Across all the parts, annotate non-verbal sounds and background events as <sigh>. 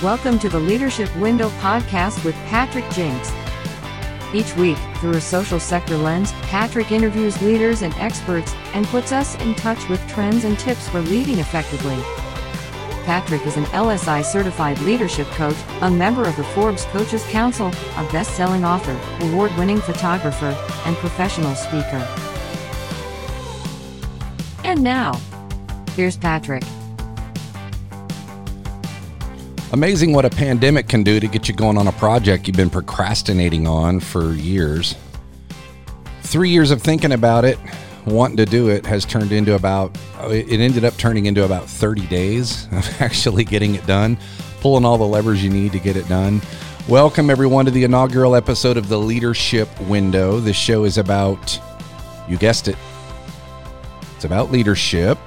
Welcome to the Leadership Window podcast with Patrick Jinks. Each week, through a social sector lens, Patrick interviews leaders and experts and puts us in touch with trends and tips for leading effectively. Patrick is an LSI certified leadership coach, a member of the Forbes Coaches Council, a best selling author, award winning photographer, and professional speaker. And now, here's Patrick. Amazing what a pandemic can do to get you going on a project you've been procrastinating on for years. Three years of thinking about it, wanting to do it, has turned into about, it ended up turning into about 30 days of <laughs> actually getting it done, pulling all the levers you need to get it done. Welcome, everyone, to the inaugural episode of the Leadership Window. This show is about, you guessed it, it's about leadership.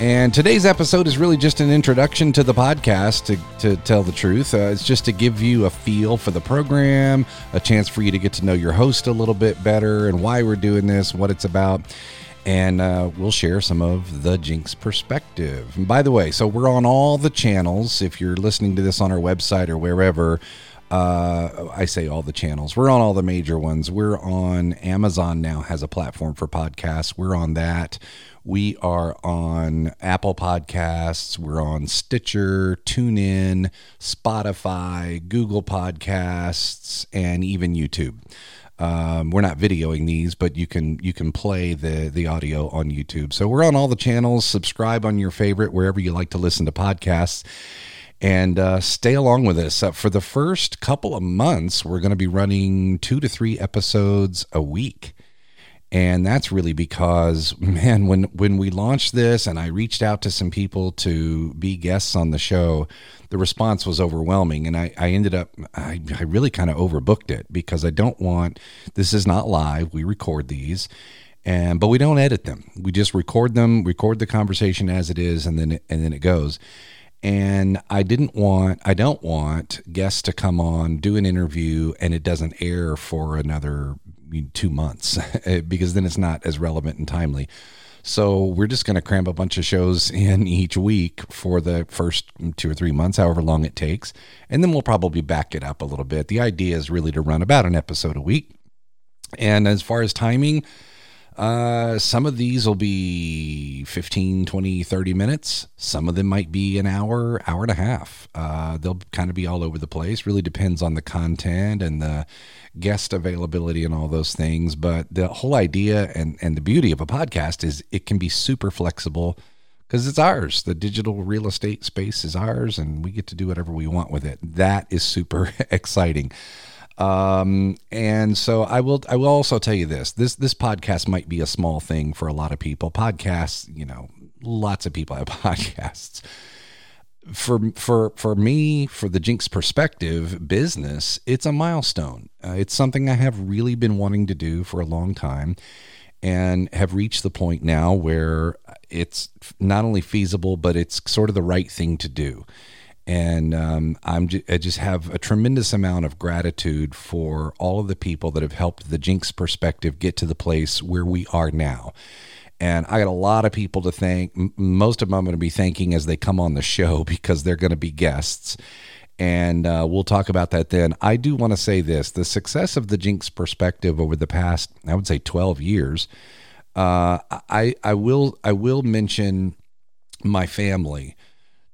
And today's episode is really just an introduction to the podcast, to, to tell the truth. Uh, it's just to give you a feel for the program, a chance for you to get to know your host a little bit better and why we're doing this, what it's about. And uh, we'll share some of the Jinks perspective. And by the way, so we're on all the channels. If you're listening to this on our website or wherever, uh, I say all the channels. We're on all the major ones. We're on Amazon now has a platform for podcasts. We're on that. We are on Apple Podcasts. We're on Stitcher, TuneIn, Spotify, Google Podcasts, and even YouTube. Um, we're not videoing these, but you can you can play the the audio on YouTube. So we're on all the channels. Subscribe on your favorite wherever you like to listen to podcasts, and uh, stay along with us. Uh, for the first couple of months, we're going to be running two to three episodes a week and that's really because man when when we launched this and i reached out to some people to be guests on the show the response was overwhelming. And i, I ended up i, I really kind of overbooked it because i don't want this is not live. We record these and but we don't edit them. We just record them record the conversation as it is and then it, and then it goes. And I didn't want I don't want guests to come on do an interview and it doesn't air for another two months <laughs> eh, because then it's not as relevant and timely. So we're just going to cram a bunch of shows in each week for the first two or three months, however long it takes, and then we'll probably back it up a little bit. The idea is really to run about an episode a week. And as far as timing, uh, some of these will be 15, 20, 30 minutes. Some of them might be an hour, hour and a half. Uh, they'll kind of be all over the place. Really depends on the content and the guest availability and all those things. But the whole idea and, and the beauty of a podcast is it can be super flexible because it's ours. The digital real estate space is ours, and we get to do whatever we want with it. That is super <laughs> exciting. Um, and so I will I will also tell you this. This this podcast might be a small thing for a lot of people. Podcasts, you know, lots of people have <laughs> podcasts. For for for me, for the Jinks perspective business, it's a milestone. Uh, it's something I have really been wanting to do for a long time and have reached the point now where it's not only feasible but it's sort of the right thing to do and um, I'm j- I just have a tremendous amount of gratitude for all of the people that have helped the Jinks perspective get to the place where we are now. And I got a lot of people to thank. Most of them I'm going to be thanking as they come on the show <laughs> because they're going to be guests. And uh, we'll talk about that then. I do want to say this the success of the Jinks perspective over the past, I would say, 12 years. Uh, I, I will I will mention my family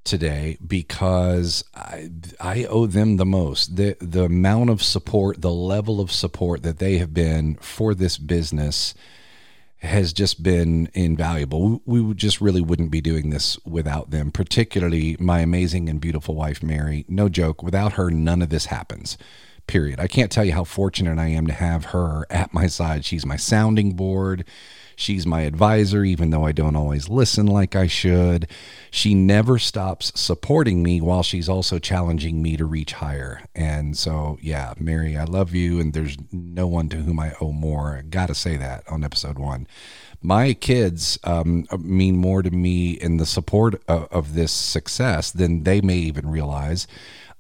today because I, I owe them the most. The the amount of support, the level of support that they have been for this business has just been invaluable. We, we just really wouldn't be doing this without them, particularly my amazing and beautiful wife Mary. No joke, without her none of this happens. Period. I can't tell you how fortunate I am to have her at my side. She's my sounding board. She's my advisor, even though I don't always listen like I should. She never stops supporting me while she's also challenging me to reach higher. And so, yeah, Mary, I love you, and there's no one to whom I owe more. Gotta say that on episode one. My kids um, mean more to me in the support of, of, this success than they may even realize.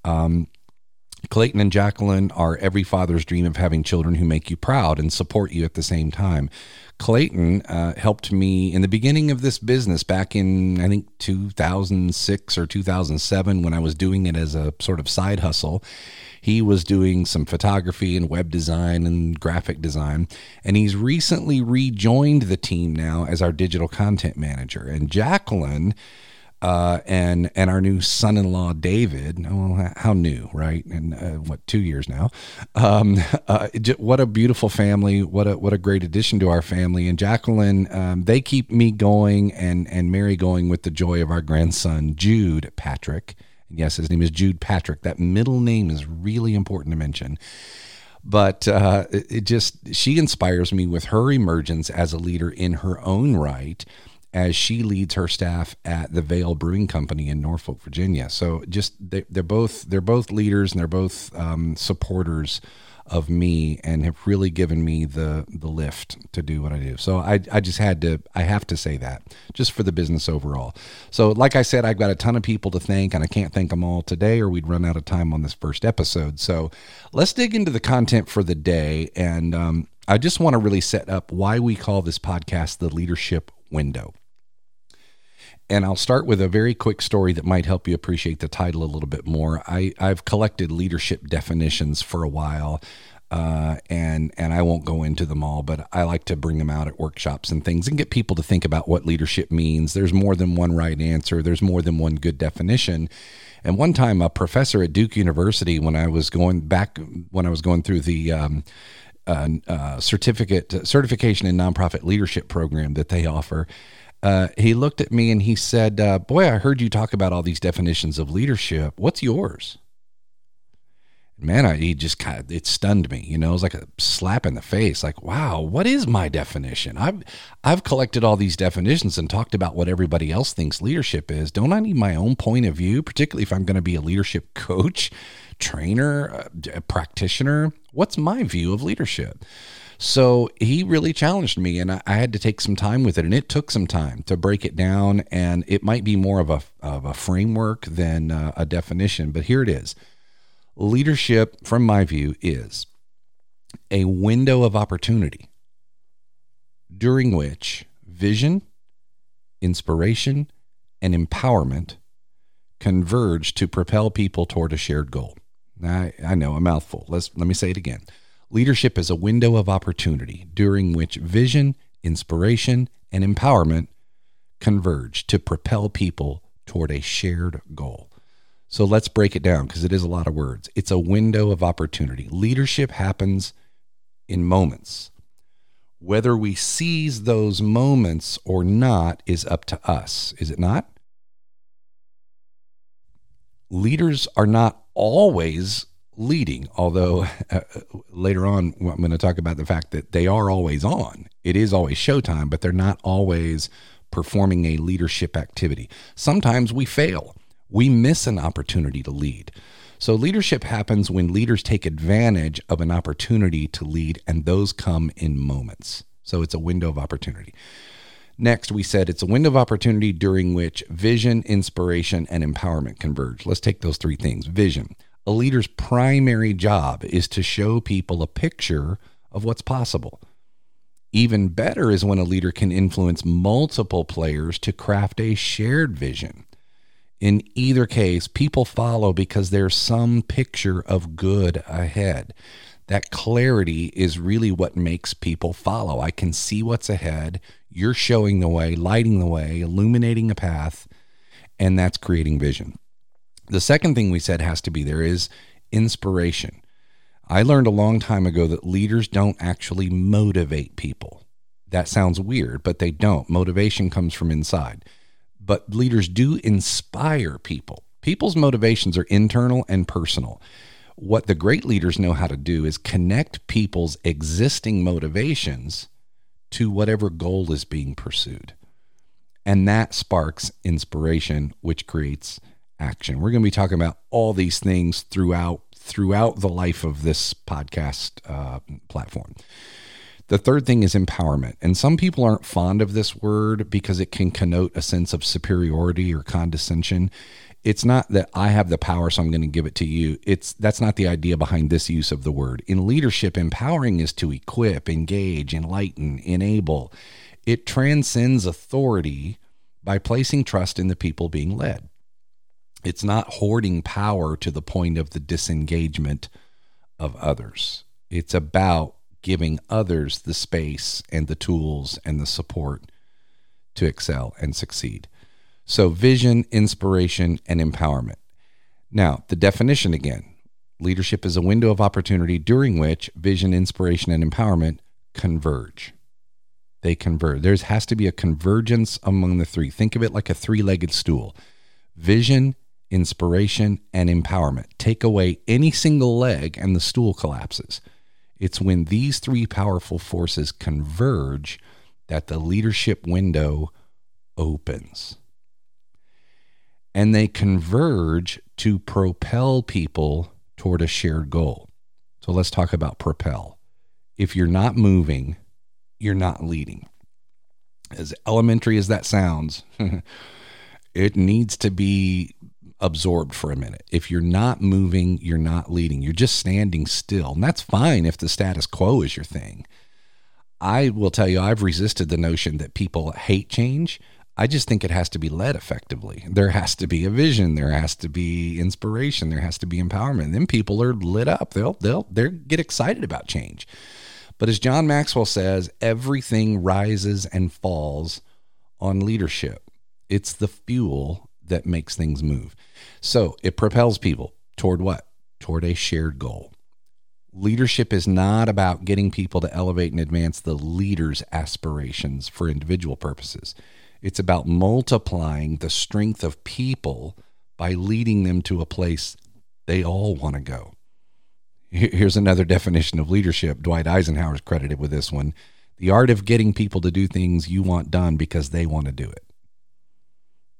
Um, Clayton and Jacqueline are every father's dream of having children who make you proud and support you at the same time. Clayton uh, helped me in the beginning of this business back in, I think, 2006 or 2007 when I was doing it as a sort of side hustle. He was doing some photography and web design and graphic design. And he's recently rejoined the team now as our digital content manager. And Jacqueline, uh, and and our new son-in-law David. How new, right? And uh, what two years now? Um, <laughs> uh, what a beautiful family! What a what a great addition to our family. And Jacqueline, um, they keep me going and and Mary going with the joy of our grandson Jude Patrick. And yes, his name is Jude Patrick. That middle name is really important to mention but uh, it just she inspires me with her emergence as a leader in her own right as she leads her staff at the Vale Brewing Company in Norfolk, Virginia. So just they, are both they're both leaders and they're both um, supporters of me and have really given me the the lift to do what I do. So I I just had to I have to say that just for the business overall. So like I said, I've got a ton of people to thank and I can't thank them all today or we'd run out of time on this first episode. So let's dig into the content for the day and um, I just want to really set up why we call this podcast the leadership window. And I'll start with a very quick story that might help you appreciate the title a little bit more. I, I've collected leadership definitions for a while. Uh, and and I won't go into them all, but I like to bring them out at workshops and things and get people to think about what leadership means. There's more than one right answer. There's more than one good definition. And one time, a professor at Duke University, when I was going back, when I was going through the um, uh, uh, certificate certification in nonprofit leadership program that they offer, uh, he looked at me and he said, uh, Boy, I heard you talk about all these definitions of leadership. What's yours? Man, I, he just kind of, it stunned me. You know, it was like a slap in the face. Like, wow, what is my definition? I've, I've collected all these definitions and talked about what everybody else thinks leadership is. Don't I need my own point of view, particularly if I'm going to be a leadership coach, trainer, a practitioner? What's my view of leadership? So he really challenged me, and I, I, had to take some time with it, and it took some time to break it down. And it might be more of a of a framework than uh, a definition, but here it is. Leadership, from my view, is a window of opportunity during which vision, inspiration, and empowerment converge to propel people toward a shared goal. I, I know a mouthful. Let's let me say it again. Leadership is a window of opportunity during which vision, inspiration, and empowerment converge to propel people toward a shared goal. So let's break it down because it is a lot of words. It's a window of opportunity. Leadership happens in moments. Whether we seize those moments or not is up to us, is it not? Leaders are not always leading, although <laughs> uh, later on I'm going to talk about the fact that they are always on. It is always showtime, but they're not always performing a leadership activity. Sometimes we fail, we miss an opportunity to lead. So, leadership happens when leaders take advantage of an opportunity to lead, and those come in moments. So, it's a window of opportunity. Next, we said it's a window of opportunity during which vision, inspiration, and empowerment converge. Let's take those three things. Vision. A leader's primary job is to show people a picture of what's possible. Even better is when a leader can influence multiple players to craft a shared vision. In either case, people follow because there's some picture of good ahead. That clarity is really what makes people follow. I can see what's ahead. You're showing the way, lighting the way, illuminating a path, and that's creating vision. The second thing we said has to be there is inspiration. I learned a long time ago that leaders don't actually motivate people. That sounds weird, but they don't. Motivation comes from inside. But leaders do inspire people. People's motivations are internal and personal. What the great leaders know how to do is connect people's existing motivations to whatever goal is being pursued. And that sparks inspiration, which creates action. We're going to be talking about all these things throughout throughout the life of this podcast uh, platform. The third thing is empowerment. And some people aren't fond of this word because it can connote a sense of superiority or condescension. it's not that I have the power, so I'm going to give it to you. It's that's not the idea behind this use of the word. In leadership, empowering is to equip, engage, enlighten, enable. It transcends authority by placing trust in the people being led. It's not hoarding power to the point of the disengagement of others. It's about giving others the space and the tools and the support to excel and succeed. So, vision, inspiration, and empowerment. Now, the definition again leadership is a window of opportunity during which vision, inspiration, and empowerment converge. They converge. There has to be a convergence among the three. Think of it like a three legged stool vision, inspiration, and empowerment. Take away any single leg, and the stool collapses. It's when these three powerful forces converge that the leadership window opens and they converge to propel people toward a shared goal. So let's talk about propel. If you're not moving, you're not leading. As elementary as that sounds, <laughs> it needs to be absorbed for a minute. If you're not moving, you're not leading. You're just standing still. And that's fine if the status quo is your thing. I will tell you, I've resisted the notion that people hate change I just think it has to be led effectively. There has to be a vision. There has to be inspiration. There has to be empowerment. then people are lit up. They'll they'll they get excited about change. But as John Maxwell says, everything rises and falls on leadership. It's the fuel that makes things move. So it propels people toward what? Toward a shared goal. Leadership is not about getting people to elevate and advance the leader's aspirations for individual purposes. It's about multiplying the strength of people by leading them to a place they all want to go. Here's another definition of leadership. Dwight Eisenhower is credited with this one the art of getting people to do things you want done because they want to do it.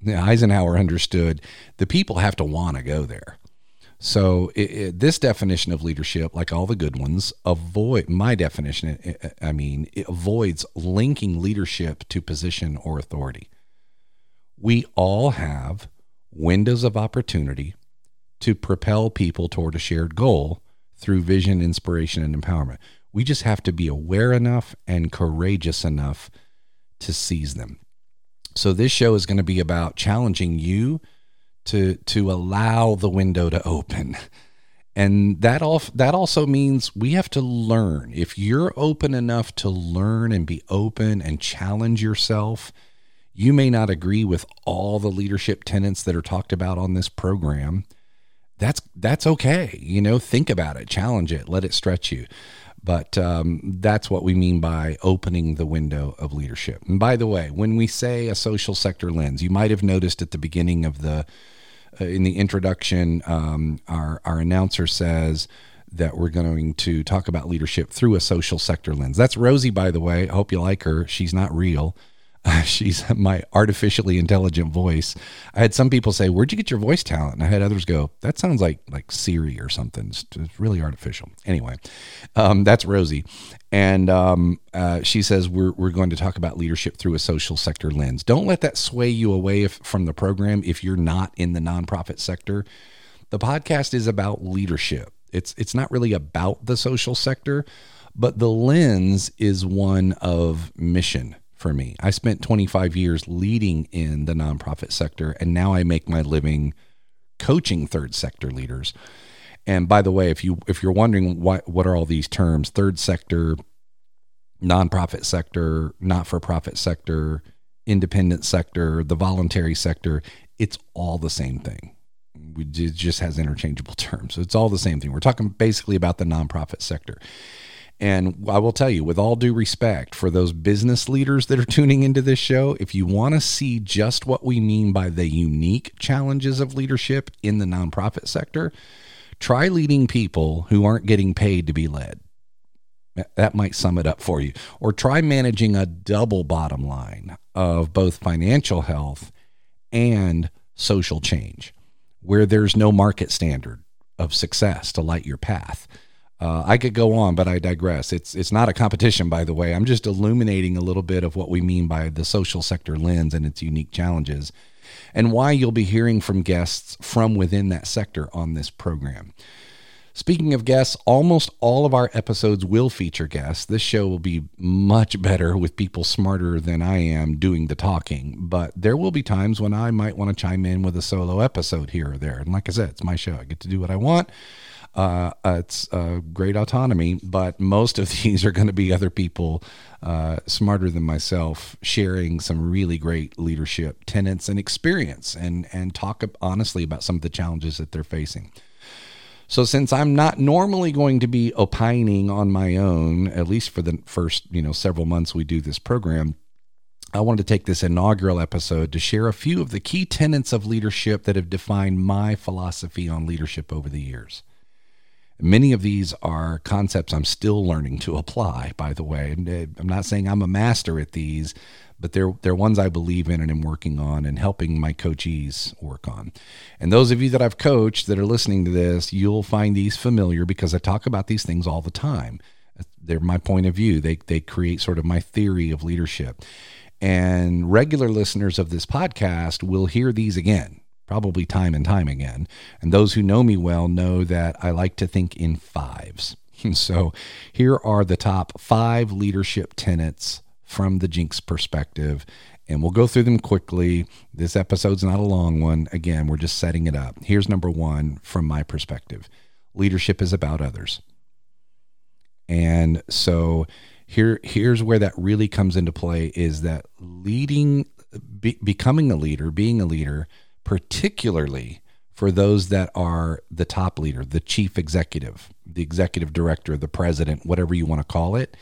Eisenhower understood the people have to want to go there. So it, it, this definition of leadership, like all the good ones, avoid my definition. I mean, it avoids linking leadership to position or authority. We all have windows of opportunity to propel people toward a shared goal through vision, inspiration, and empowerment. We just have to be aware enough and courageous enough to seize them. So this show is going to be about challenging you to to allow the window to open. And that all that also means we have to learn. If you're open enough to learn and be open and challenge yourself you may not agree with all the leadership tenets that are talked about on this program. That's that's okay. You know think about it. Challenge it. Let it stretch you but um, that's what we mean by opening the window of leadership and by the way when we say a social sector lens you might have noticed at the beginning of the uh, in the introduction, um, our our announcer says that we're going to talk about leadership through a social sector lens. That's Rosie, by the way. I hope you like her. She's not real. <laughs> she's my artificially intelligent voice. I had some people say, "Where'd you get your voice talent?" And I had others go, "That sounds like like Siri or something. It's, it's really artificial." Anyway, um, that's Rosie, and um, uh, she says we're we're going to talk about leadership through a social sector lens. Don't let that sway you away if, from the program if you're not in the nonprofit sector. The podcast is about leadership. It's it's not really about the social sector, but the lens is one of mission for me. I spent 25 years leading in the nonprofit sector, and now I make my living coaching third sector leaders. And by the way, if you if you're wondering what what are all these terms, third sector, nonprofit sector, not for profit sector, independent sector, the voluntary sector, it's all the same thing. It just has interchangeable <laughs> terms. So it's all the same thing. We're talking basically about the nonprofit sector. And I will tell you, with all due respect for those business leaders that are <laughs> tuning into this show, if you want to see just what we mean by the unique challenges of leadership in the nonprofit sector, try leading people who aren't getting paid to be led. That might sum it up for you. Or try managing a double bottom line of both financial health and social change, where there's no market standard of success to light your path. Uh, I could go on, but I digress. It's it's not a competition, by the way. I'm just illuminating a little bit of what we mean by the social sector lens and its unique challenges. and why you'll be hearing from guests from within that sector on this program. Speaking of guests, almost all of our episodes will feature guests. This show will be much better with people smarter than I am doing the talking, but there will be times when I might want to chime in with a solo episode here or there. And like I said, it's my show. I get to do what I want. Uh, it's uh, great autonomy, but most of <laughs> these are going to be other people uh, smarter than myself sharing some really great leadership tenets and experience and, and talk honestly about some of the challenges that they're facing. So since I'm not normally going to be opining on my own, at least for the first, you know, several months we do this program, I wanted to take this inaugural episode to share a few of the key tenets of leadership that have defined my philosophy on leadership over the years. Many of these are concepts I'm still learning to apply, by the way. Uh, I'm not saying I'm a master at these, but they're they're ones I believe in and am working on and helping my coachees work on. And those of you that I've coached that are listening to this, you'll find these familiar because I talk about these things all the time. They're my point of view. They they create sort of my theory of leadership. And regular listeners of this podcast will hear these again, probably time and time again. And those who know me well know that I like to think in fives. <laughs> so here are the top five leadership tenets from the Jinks perspective. And we'll go through them quickly. This episode's not a long one. Again, we're just setting it up. Here's number one from my perspective leadership is about others. And so here here's where that really comes into play is that leading be, becoming a leader, being a leader, particularly for those that are the top leader, the chief executive, the executive director, the president, whatever you want to call it,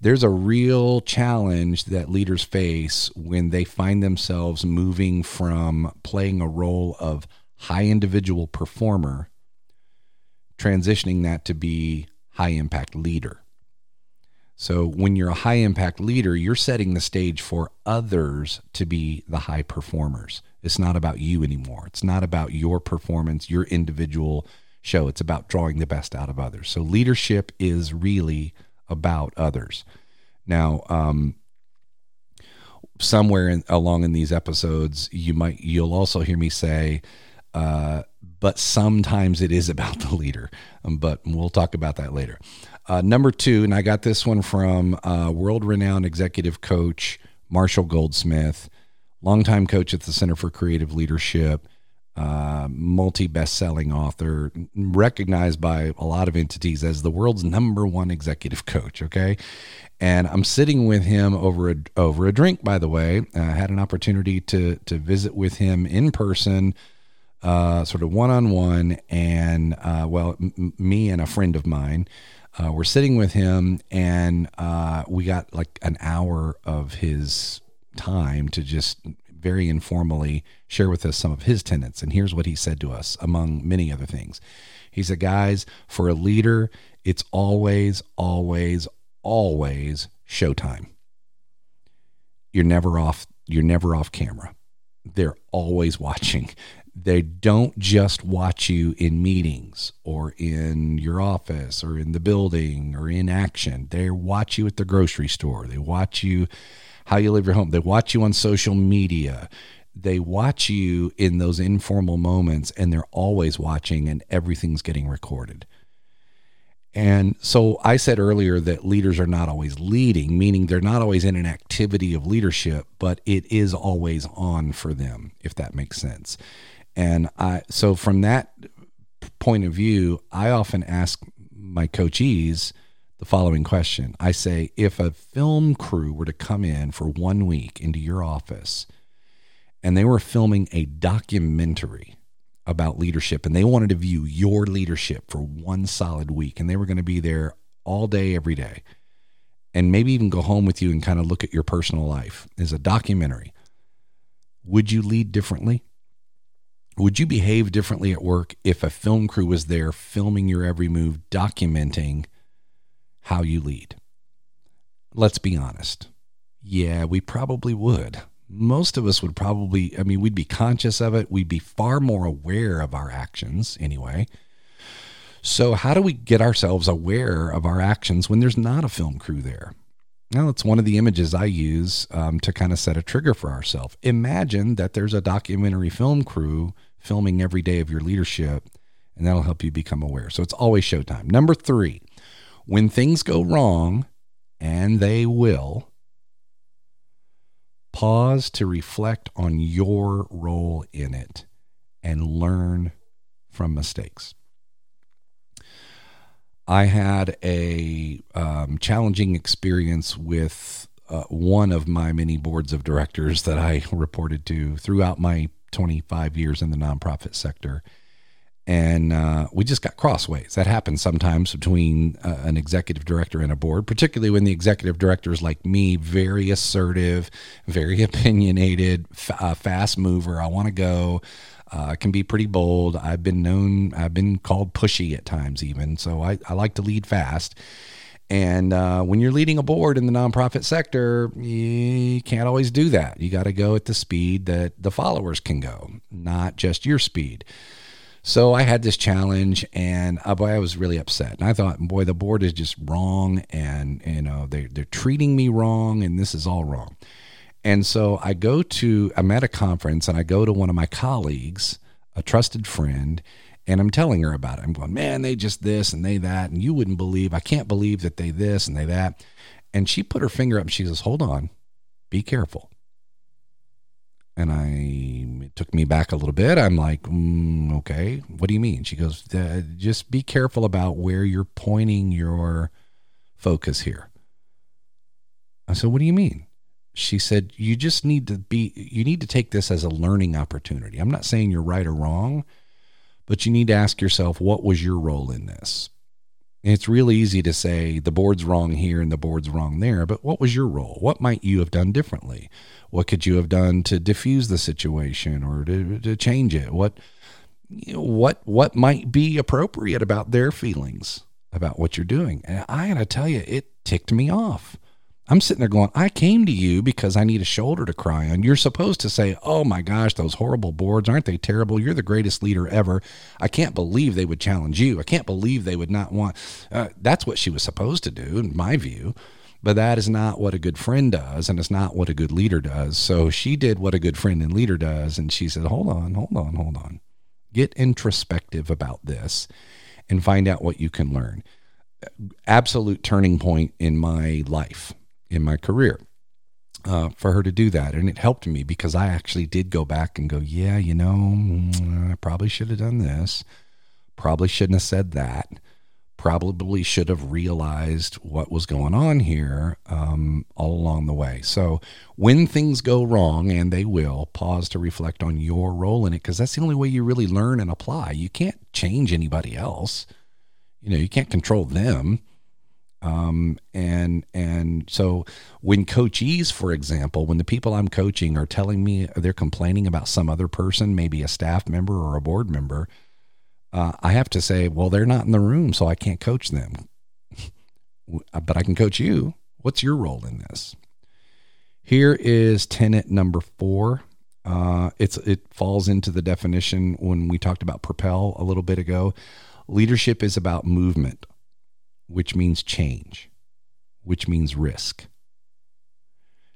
there's a real challenge that leaders face when they find themselves moving from playing a role of high individual performer, transitioning that to be high impact leader. So, when you're a high impact leader, you're setting the stage for others to be the high performers. It's not about you anymore. It's not about your performance, your individual show. It's about drawing the best out of others. So, leadership is really about others. Now, um, somewhere in, along in these episodes, you might you'll also hear me say, uh, but sometimes it is about the leader. Um, but we'll talk about that later. Uh, number two, and I got this one from uh, world-renowned executive coach Marshall Goldsmith, longtime coach at the Center for Creative Leadership uh, multi best selling author, recognized by a lot of entities as the world's number one executive coach. Okay. And I'm sitting with him over a, over a drink, by the way. I had an opportunity to, to visit with him in person, uh, sort of one on one. And, uh, well, m- me and a friend of mine. Uh, we're sitting with him, and uh, we got like an hour of his time to just very informally share with us some of his tenets. And here's what he said to us, among many other things. He said, Guys, for a leader, it's always, always, always showtime. You're never off, you're never off camera. They're always watching. They don't just watch you in meetings or in your office or in the building or in action. They watch you at the grocery store. They watch you how you live your home. They watch you on social media. They watch you in those informal moments and they're always watching and everything's getting recorded. And so I said earlier that leaders are not always leading, meaning they're not always in an activity of leadership, but it is always on for them, if that makes sense. And I so from that point of view, I often ask my coachees, the following question. I say, if a film crew were to come in for one week into your office and they were filming a documentary about leadership and they wanted to view your leadership for one solid week and they were going to be there all day, every day, and maybe even go home with you and kind of look at your personal life as a documentary, would you lead differently? Would you behave differently at work if a film crew was there filming your every move, documenting how you lead? Let's be honest. Yeah, we probably would. Most of us would probably, I mean, we'd be conscious of it. We'd be far more aware of our actions anyway. So, how do we get ourselves aware of our actions when there's not a film crew there? Now, it's one of the images I use um, to kind of set a trigger for ourselves. Imagine that there's a documentary film crew filming every day of your leadership, and that'll help you become aware. So it's always showtime. Number three, when things go wrong, and they will, pause to reflect on your role in it and learn from mistakes. I had a um, challenging experience with uh, one of my many boards of directors that I reported to throughout my 25 years in the nonprofit sector. And uh, we just got crossways. That happens sometimes between uh, an executive director and a board, particularly when the executive director is like me, very assertive, very <laughs> opinionated, f- uh, fast mover. I want to go uh, can be pretty bold. I've been known, I've been called pushy at times, even. So I, I like to lead fast. And uh, when you're leading a board in the nonprofit sector, you can't always do that. You got to go at the speed that the followers can go, not just your speed. So I had this challenge, and uh, boy, I was really upset. And I thought, boy, the board is just wrong, and you know they they're treating me wrong, and this is all wrong. And so I go to, I'm at a conference and I go to one of my colleagues, a trusted friend, and I'm telling her about it. I'm going, man, they just this and they that. And you wouldn't believe, I can't believe that they this and they that. And she put her finger up and she says, hold on, be careful. And I, it took me back a little bit. I'm like, mm, okay, what do you mean? She goes, just be careful about where you're pointing your focus here. I said, what do you mean? she said you just need to be you need to take this as a learning opportunity i'm not saying you're right or wrong but you need to ask yourself what was your role in this it's real easy to say the board's wrong here and the board's wrong there but what was your role? What might you have done differently? What could you have done to diffuse the situation or to, to change it? What you know, what what might be appropriate about their feelings about what you're doing? And i gotta tell you it ticked me off I'm sitting there going, I came to you because I need a shoulder to cry on. You're supposed to say, Oh my gosh, those horrible boards, aren't they terrible? You're the greatest leader ever. I can't believe they would challenge you. I can't believe they would not want. Uh, that's what she was supposed to do, in my view. But that is not what a good friend does, and it's not what a good leader does. So she did what a good friend and leader does. And she said, Hold on, hold on, hold on. Get introspective about this and find out what you can learn. Absolute turning point in my life in my career uh, for her to do that. And it helped me because I actually did go back and go, yeah, you know, mm, I probably should have done this. Probably shouldn't have said that. Probably should have realized what was going on here um, all along the way. So, when things go wrong, and they will, pause to reflect on your role in it because that's the only way you really learn and apply. You can't change anybody else. You know, you can't control them um, and and so when coachees, for example, when the people I'm coaching are telling me they're complaining about some other person, maybe a staff member or a board member, uh, I have to say, well, they're not in the room, so I can't coach them. <laughs> but I can coach you. What's your role in this? Here is tenant number four. Uh, it's it falls into the definition when we talked about propel a little bit ago. Leadership is about movement which means change, which means risk.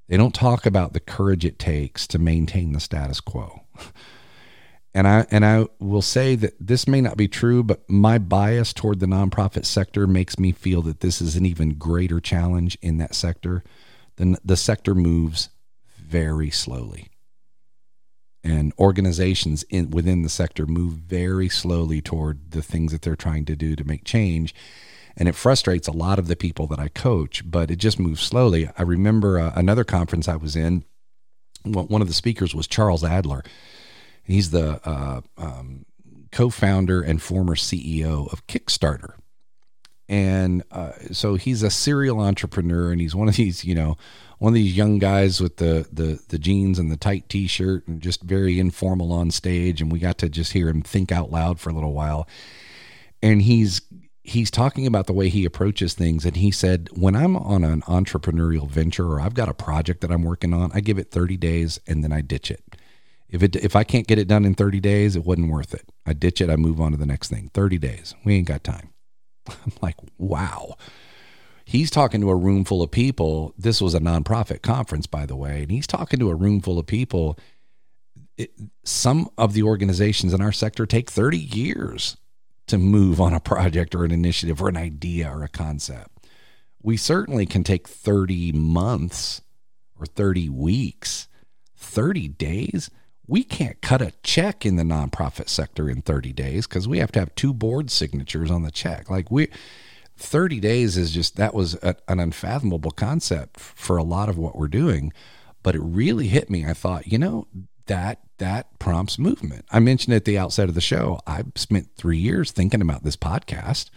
They don't talk about the courage it takes to maintain the status quo. <laughs> And I and I will say that this may not be true, but my bias toward the nonprofit sector makes me feel that this is an even greater challenge in that sector. The, the sector moves very slowly. And organizations in within the sector move very slowly toward the things that they're trying to do to make change and it frustrates a lot of the people that I coach, but it just moves slowly. I remember uh, another conference I was in. One of the speakers was Charles Adler. He's the uh, um, co-founder and former CEO of Kickstarter, and uh, so he's a serial entrepreneur, and he's one of these, you know, one of these young guys with the the the jeans and the tight t-shirt, and just very informal on stage. And we got to just hear him think out loud for a little while. And he's he's talking about the way he approaches things and he said when i'm on an entrepreneurial venture or i've got a project that i'm working on i give it 30 days and then i ditch it. If it if i can't get it done in 30 days it wasn't worth it. I ditch it i move on to the next thing. 30 days. We ain't got time. <laughs> I'm like wow. He's talking to a room full of people. This was a nonprofit conference, by the way, and he's talking to a room full of people. It, some of the organizations in our sector take 30 years to move on a project or an initiative or an idea or a concept. We certainly can take 30 months or 30 weeks, 30 days. We can't cut a check in the nonprofit sector in 30 days because we have to have two board signatures on the check. Like we 30 days is just that was a, an unfathomable concept for a lot of what we're doing but it really hit me i thought you know that that prompts movement i mentioned at the outset of the show i spent three years thinking about this podcast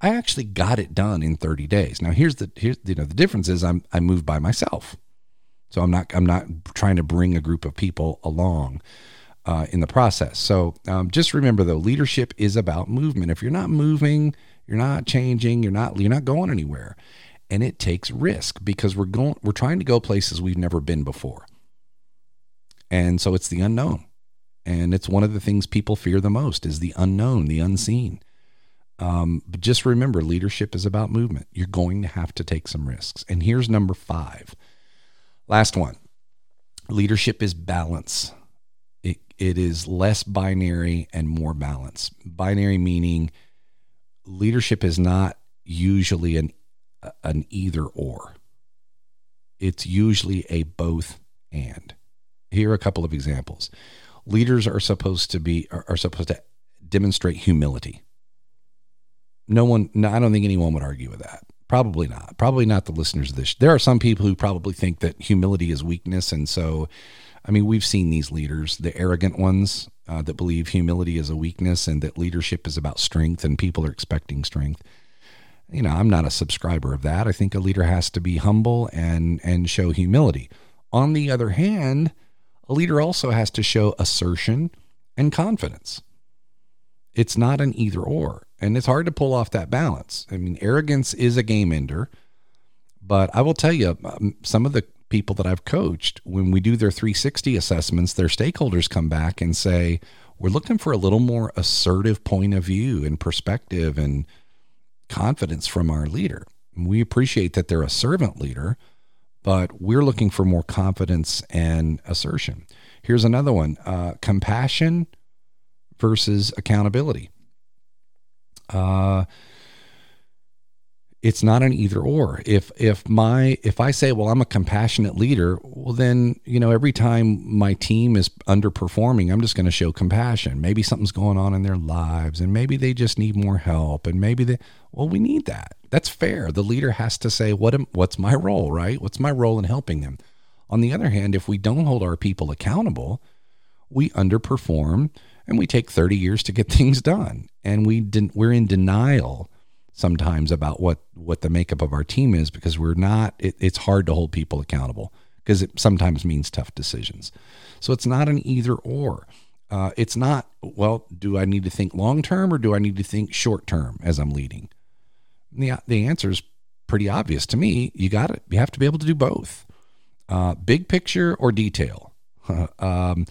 i actually got it done in 30 days now here's the here's you know the difference is i'm i moved by myself so i'm not i'm not trying to bring a group of people along uh, in the process so um, just remember though leadership is about movement if you're not moving you're not changing. You're not you're not going anywhere. And it takes risk because we're going we're trying to go places we've never been before. And so it's the unknown. And it's one of the things people fear the most is the unknown, the unseen. Um, but just remember, leadership is about movement. You're going to have to take some risks. And here's number five. Last one. Leadership is balance. It, it is less binary and more balance. Binary meaning leadership is not usually an an either or. It's usually a both and. Here are a couple of examples. Leaders are supposed to be are, are supposed to demonstrate humility. No one, no, I don't think anyone would argue with that. Probably not. Probably not the listeners of this. There are some people who probably think that humility is weakness, and so, I mean, we've seen these leaders, the arrogant ones, uh, that believe humility is a weakness and that leadership is about strength and people are expecting strength. You know, I'm not a subscriber of that. I think a leader has to be humble and and show humility. On the other hand, a leader also has to show assertion and confidence. It's not an either or, and it's hard to pull off that balance. I mean, arrogance is a game ender, but I will tell you, um, some of the people that I've coached, when we do their 360 assessments, their stakeholders come back and say, We're looking for a little more assertive point of view and perspective and confidence from our leader. We appreciate that they're a servant leader, but we're looking for more confidence and assertion. Here's another one uh, compassion versus accountability. Uh, it's not an either or. If if my if i say well i'm a compassionate leader well then you know every time my team is underperforming i'm just going to show compassion. Maybe something's going on in their lives and maybe they just need more help and maybe they well we need that. That's fair. The leader has to say what am, what's my role right? What's my role in helping them? On the other hand if we don't hold our people accountable we underperform and we take 30 years to get <laughs> things done and we didn't we're in denial sometimes about what what the makeup of our team is because we're not it, it's hard to hold people accountable because it sometimes means tough decisions. So it's not an either or. Uh, it's not well do i need to think long term or do i need to think short term as i'm leading? The, the answer is pretty obvious to me. You got it. You have to be able to do both. Uh, big picture or detail. <laughs> Um,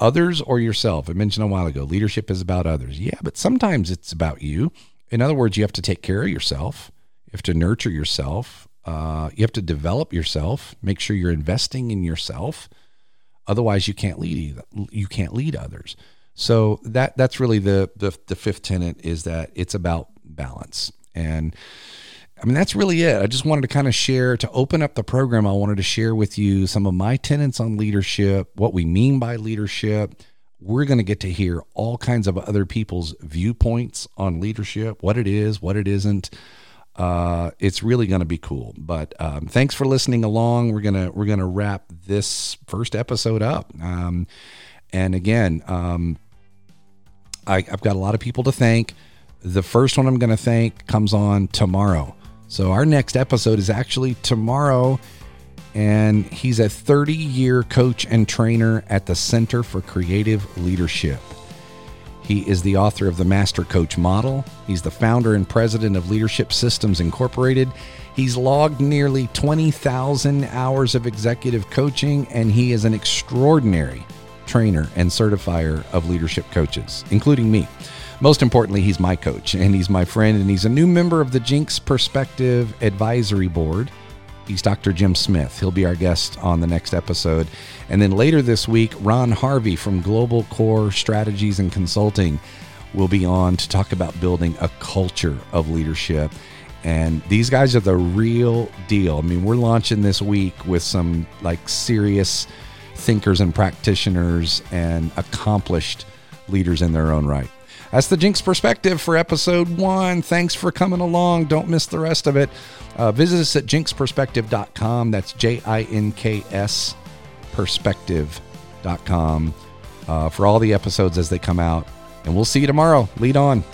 others or yourself. I mentioned a while ago leadership is about others. Yeah but sometimes it's about you in other words, you have to take care of yourself. You have to nurture yourself. Uh, you have to develop yourself. Make sure you're investing in yourself. Otherwise, you can't lead. You can't lead others. So that that's really the, the the fifth tenet is that it's about balance. And I mean that's really it. I just wanted to kind of share to open up the program. I wanted to share with you some of my tenets on leadership, what we mean by leadership we're going to get to hear all kinds of other people's viewpoints on leadership, what it is, what it isn't. Uh, it's really going to be cool. But um, thanks for listening along. We're gonna we're gonna wrap this first episode up. Um, and again, um, I, I've got a lot of people to thank. The first one I'm going to thank comes on tomorrow. So our next episode is actually tomorrow and he's a 30 year coach and trainer at the Center for Creative Leadership. He is the author of the Master Coach Model. He's the founder and president of Leadership Systems Incorporated. He's logged nearly 20,000 hours of executive coaching, and he is an extraordinary trainer and certifier of leadership coaches, including me. Most importantly, he's my coach and he's my friend, and he's a new member of the Jinks Perspective Advisory Board. He's Dr. Jim Smith. He'll be our guest on the next episode. And then later this week, Ron Harvey from Global Core Strategies and Consulting will be on to talk about building a culture of leadership. And these guys are the real deal. I mean, we're launching this week with some like serious thinkers and practitioners and accomplished leaders in their own right. That's the Jinks Perspective for episode one. Thanks for coming along. Don't miss the rest of it. Uh, visit us at jinksperspective.com. That's J I N K S perspective.com uh, for all the episodes as they come out. And we'll see you tomorrow. Lead on.